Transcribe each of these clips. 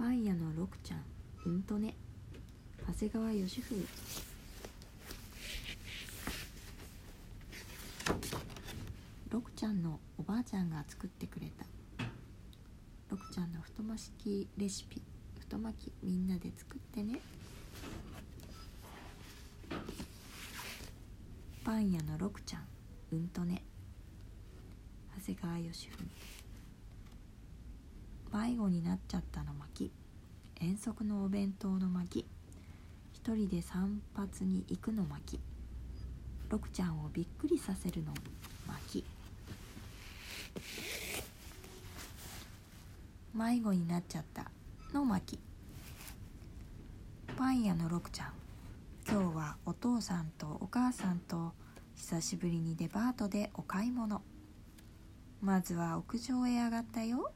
パン屋の六ちゃんうんとね。長谷川義文。六ちゃんのおばあちゃんが作ってくれた。六ちゃんの太巻きレシピ。太巻きみんなで作ってね。パン屋の六ちゃんうんとね。長谷川義文。迷子になっちゃったの巻遠足のお弁当の巻一人で散髪に行くの巻六ちゃんをびっくりさせるの巻迷子になっちゃったの巻パン屋の六ちゃん。今日はお父さんとお母さんと久しぶりにデパートでお買い物。まずは屋上へ上がったよ。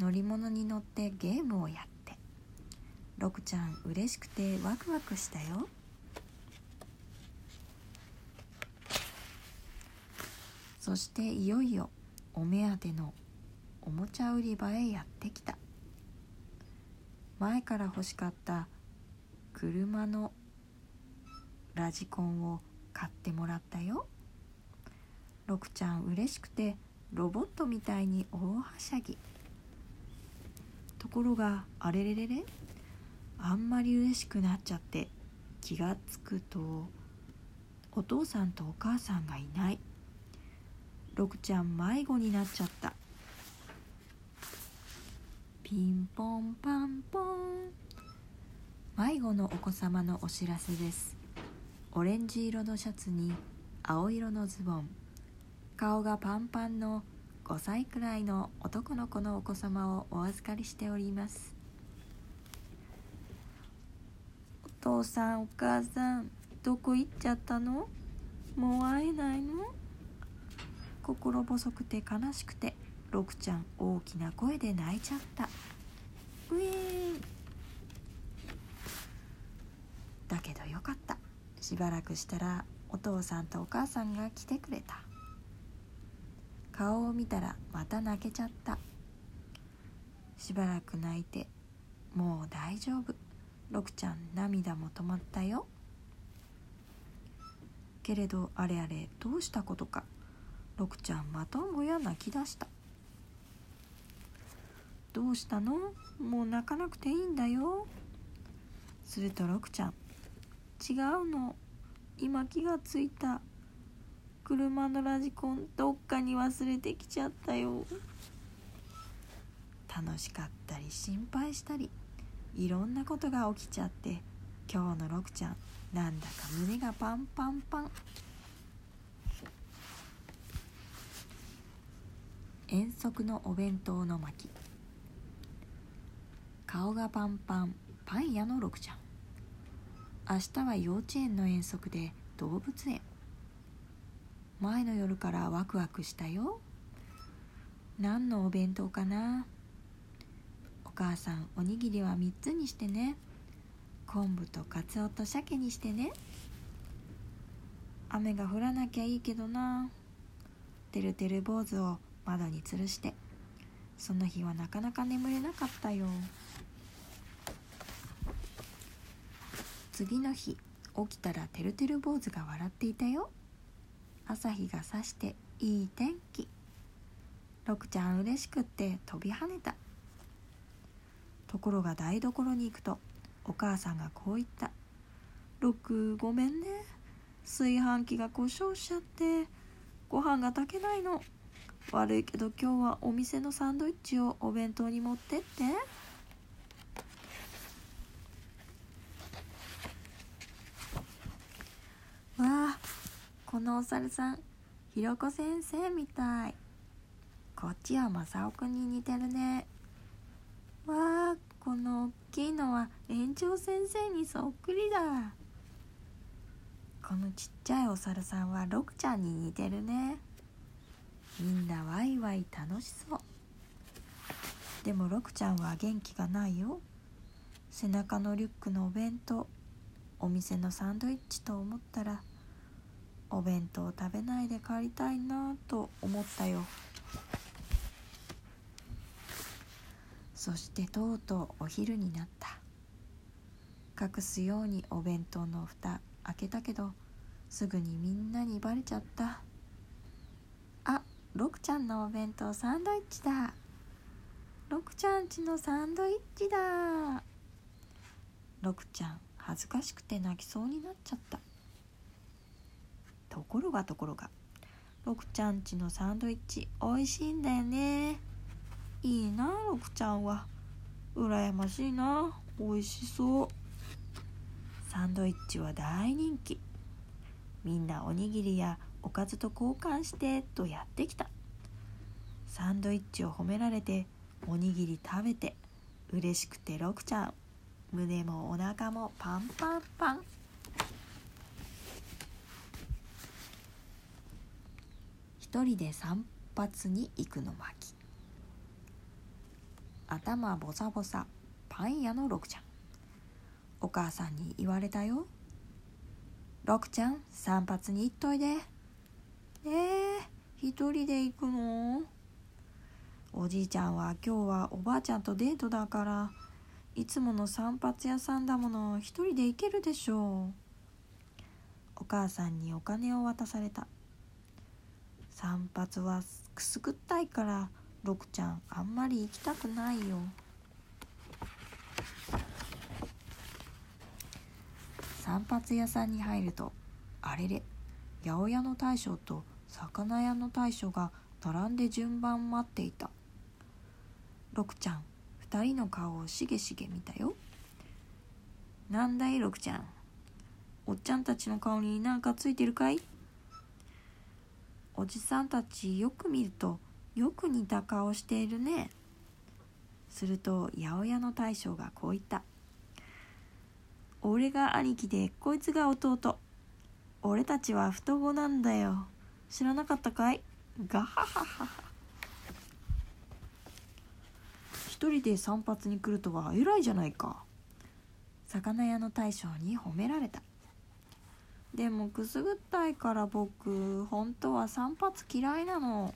乗り物に乗ってゲームをやって。六ちゃん嬉しくてワクワクしたよ。そしていよいよお目当てのおもちゃ売り場へやってきた。前から欲しかった車のラジコンを買ってもらったよ。六ちゃん嬉しくてロボットみたいに大はしゃぎ。ところがあれれれれ？あんまり嬉しくなっちゃって気がつくとお父さんとお母さんがいない。六ちゃん迷子になっちゃった。ピンポンパンポン。迷子のお子様のお知らせです。オレンジ色のシャツに青色のズボン。顔がパンパンの5歳くらいの男の子のお子様をお預かりしております。お父さんお母さんどこ行っちゃったの？もう会えないの？心細くて悲しくて六ちゃん大きな声で泣いちゃった。ウィーンだけどよかった。しばらくしたらお父さんとお母さんが来てくれた。顔を見たらまた泣けちゃった。しばらく泣いてもう大丈夫。六ちゃん涙も止まったよ。けれどあれあれどうしたことか。六ちゃんまたもや泣き出した。どうしたの？もう泣かなくていいんだよ。すると六ちゃん違うの。今気がついた。車のラジコンどっかに忘れてきちゃったよ。楽しかったり心配したりいろんなことが起きちゃって今日の六ちゃんなんだか胸がパンパンパン。遠足のお弁当の巻。顔がパンパンパン屋の六ちゃん。明日は幼稚園の遠足で動物園。前の夜からワクワクしたよ。何のお弁当かな。お母さんおにぎりは3つにしてね。昆布とかつおと鮭にしてね。雨が降らなきゃいいけどな。てるてる坊主を窓に吊るして。その日はなかなか眠れなかったよ。次の日起きたらてるてる坊主が笑っていたよ。朝日がさしていい天気。六ちゃん嬉しくって飛び跳ねた。ところが台所に行くとお母さんがこう言った「六ごめんね。炊飯器が故障しちゃってご飯が炊けないの。悪いけど今日はお店のサンドイッチをお弁当に持ってって」わあこのお猿さんひろこ先生みたい。こっちはまさおくんに似てるね。わあこの大きいのは園長先生にそっくりだ。このちっちゃいお猿さんはロクちゃんに似てるね。みんなワイワイ楽しそう。でもロクちゃんは元気がないよ。背中のリュックのお弁当お店のサンドイッチと思ったらお弁当食べないで帰りたいなと思ったよ。そしてとうとうお昼になった。隠すようにお弁当の蓋開けたけどすぐにみんなにバレちゃった。あロクちゃんのお弁当サンドイッチだ。ロクちゃんちのサンドイッチだ。ロクちゃん恥ずかしくて泣きそうになっちゃった。ところがところが。ロクちゃんちのサンドイッチ美味しいんだよね。いいなロクちゃんは。羨ましいな美味しそう。サンドイッチは大人気。みんなおにぎりやおかずと交換してとやってきた。サンドイッチを褒められておにぎり食べて嬉しくてロクちゃん。胸もお腹もパンパンパン。一人で散髪に行くの巻。頭ボサボサパン屋のロクちゃん。お母さんに言われたよ。ロクちゃん散髪に行っといで。えー、一人で行くの？おじいちゃんは今日はおばあちゃんとデートだからいつもの散髪屋さんだもの一人で行けるでしょう。お母さんにお金を渡された。散髪はくすぐったいからロクちゃんあんまり行きたくないよ。散髪屋さんに入るとあれれ八百屋の大将と魚屋の大将が並んで順番待っていた。ロクちゃん二人の顔をしげしげ見たよ。なんだいロクちゃん。おっちゃんたちの顔になんかついてるかい？おじさんたちよく見るとよく似た顔しているね。すると八百屋の大将がこう言った「俺が兄貴でこいつが弟。俺たちは双子なんだよ。知らなかったかい？ガハハハハ」一人で散髪に来るとは偉いじゃないか。魚屋の大将に褒められた。でもくすぐったいから僕本当は散髪嫌いなの。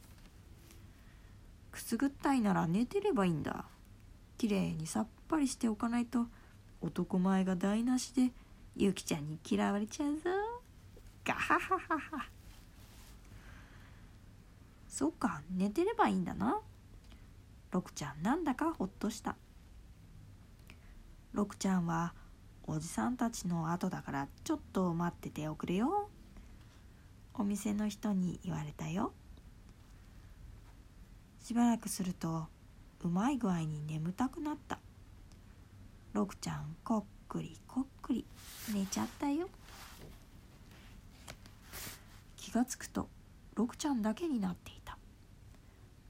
くすぐったいなら寝てればいいんだ。きれいにさっぱりしておかないと男前が台無しでゆきちゃんに嫌われちゃうぞ。ガハハハハ。そうか寝てればいいんだな。ロクちゃんなんだかほっとした。ロクちゃんはおじさんたちの後だからちょっと待ってておくれよ。お店の人に言われたよ。しばらくするとうまい具合に眠たくなった。ロクちゃんこっくりこっくり。寝ちゃったよ。気がつくとロクちゃんだけになっていた。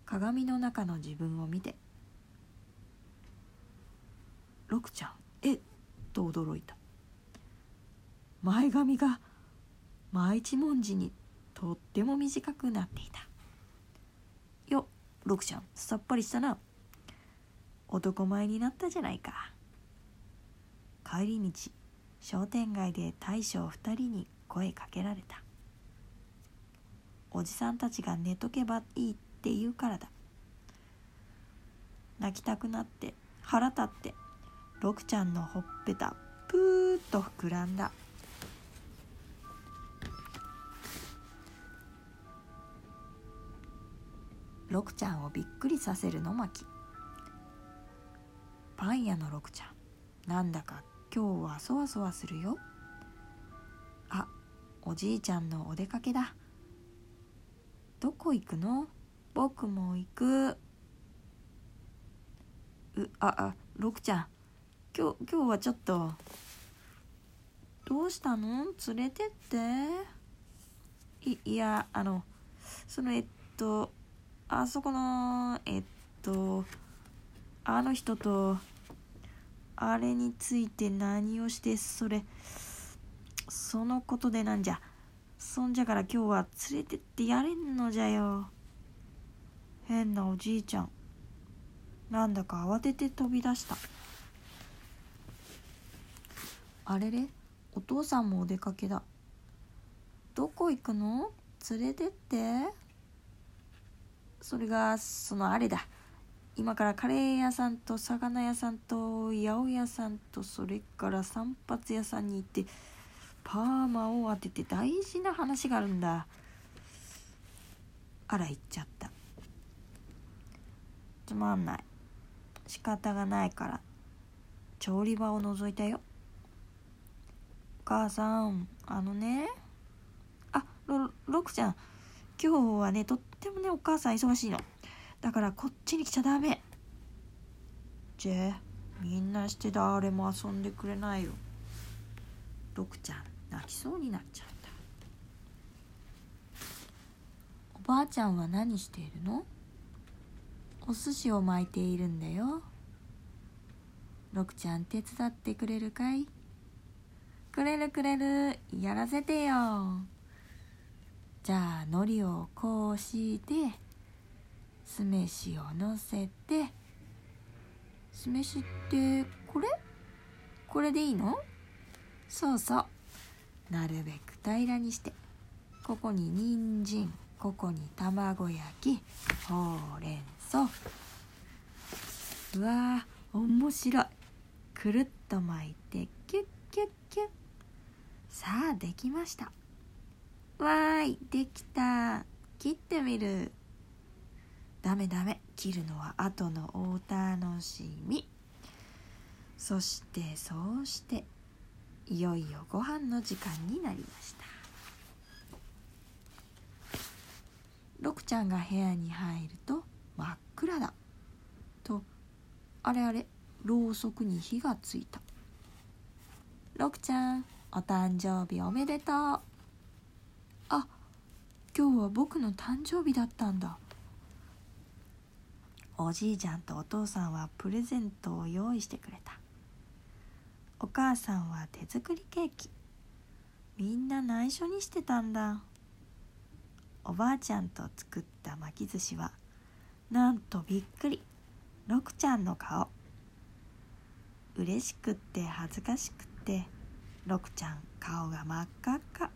鏡の中の自分を見て「ロクちゃんえっ?」と驚いた。前髪が真一文字にとっても短くなっていた。よっロクちゃんさっぱりしたな。男前になったじゃないか。帰り道商店街で大将二人に声かけられた。おじさんたちが寝とけばいいって言うからだ。泣きたくなって腹立ってロクちゃんのほっぺたプーッと膨らんだ。ロクちゃんをびっくりさせるの巻パン屋のロクちゃんなんだか今日はそわそわするよ。あおじいちゃんのお出かけだ。どこ行くの？僕も行く。うああロクちゃん今日今日はちょっとどうしたの？連れてって。いいやあのそのえっとあそこのえっとあの人とあれについて何をしてそれそのことでなんじゃ。そんじゃから今日は連れてってやれんのじゃよ。変なおじいちゃん。なんだか慌てて飛び出した。あれれ？お父さんもお出かけだ。どこ行くの？連れてって。それがそのあれだ。今からカレー屋さんと魚屋さんと八百屋さんとそれから散髪屋さんに行ってパーマを当てて大事な話があるんだ。あら行っちゃった。つまんない。仕方がないから調理場を覗いたよ。母さんあのねあロロクちゃん今日はねとってもねお母さん忙しいの。だからこっちに来ちゃダメ。じゃみんなして誰も遊んでくれないよ。ロクちゃん泣きそうになっちゃった。おばあちゃんは何しているの？お寿司を巻いているんだよ。ロクちゃん手伝ってくれるかい？くれるくれる。やらせてよ。じゃあ海苔をこうして酢飯をのせて酢飯ってこれ？これでいいの？そうそう。なるべく平らにして。ここに人参ここに卵焼きほうれん草。うわー面白い。くるっと巻いてキュッキュッキュッ。さあできました。わーいできた。切ってみる。ダメダメ切るのは後のお楽しみ。そしてそうしていよいよご飯の時間になりました。ロクちゃんが部屋に入ると真っ暗だ。とあれあれろうそくに火がついた。ロクちゃん。お誕生日おめでとう。あ今日は僕の誕生日だったんだ。おじいちゃんとお父さんはプレゼントを用意してくれた。お母さんは手作りケーキ。みんな内緒にしてたんだ。おばあちゃんと作った巻き寿司はなんとびっくり。ろくちゃんの顔。嬉しくって恥ずかしくって。ロクちゃん顔が真っ赤っか。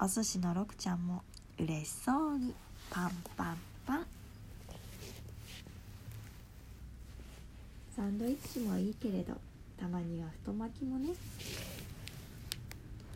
お寿司のろくちゃんも嬉しそうに。パンパンパン。サンドイッチもいいけれどたまには太巻きもね。